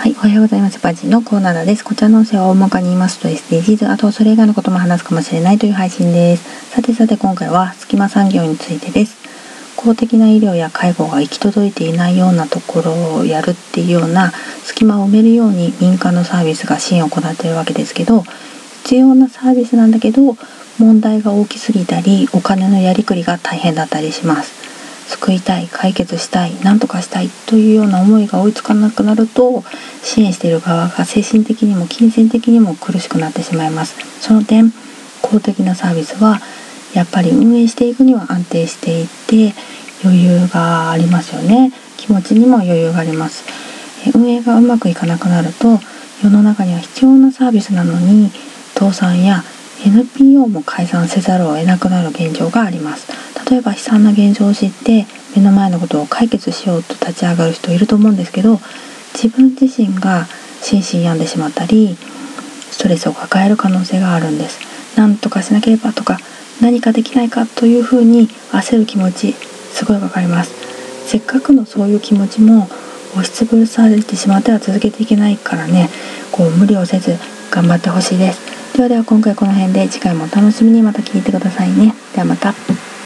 はい、おはようございます。バジのコーナーです。こちらの音声は大まかに言いますと SDGs、あとそれ以外のことも話すかもしれないという配信です。さてさて今回は隙間産業についてです。公的な医療や介護が行き届いていないようなところをやるっていうような隙間を埋めるように民間のサービスが支援を行っているわけですけど、必要なサービスなんだけど、問題が大きすぎたり、お金のやりくりが大変だったりします。救いたい解決したい何とかしたいというような思いが追いつかなくなると支援している側が精神的にも金銭的にも苦しくなってしまいます。その点公的なサービスはやっぱり運営していくには安定していて余裕がありますよね。気持ちにも余裕があります。運営がうまくいかなくなると世の中には必要なサービスなのに倒産や NPO も解散せざるを得なくなる現状があります。例えば悲惨な現状を知って目の前のことを解決しようと立ち上がる人いると思うんですけど自分自身が心身病んでしまったりストレスを抱える可能性があるんです。何とかしなければとか何かできないかというふうに焦る気持ちすごいわかります。せっかくのそういう気持ちも押しつぶされてしまっては続けていけないからねこう無理をせず頑張ってほしいです。ではでは今回この辺で次回もお楽しみに。また聞いてくださいね。ではまた。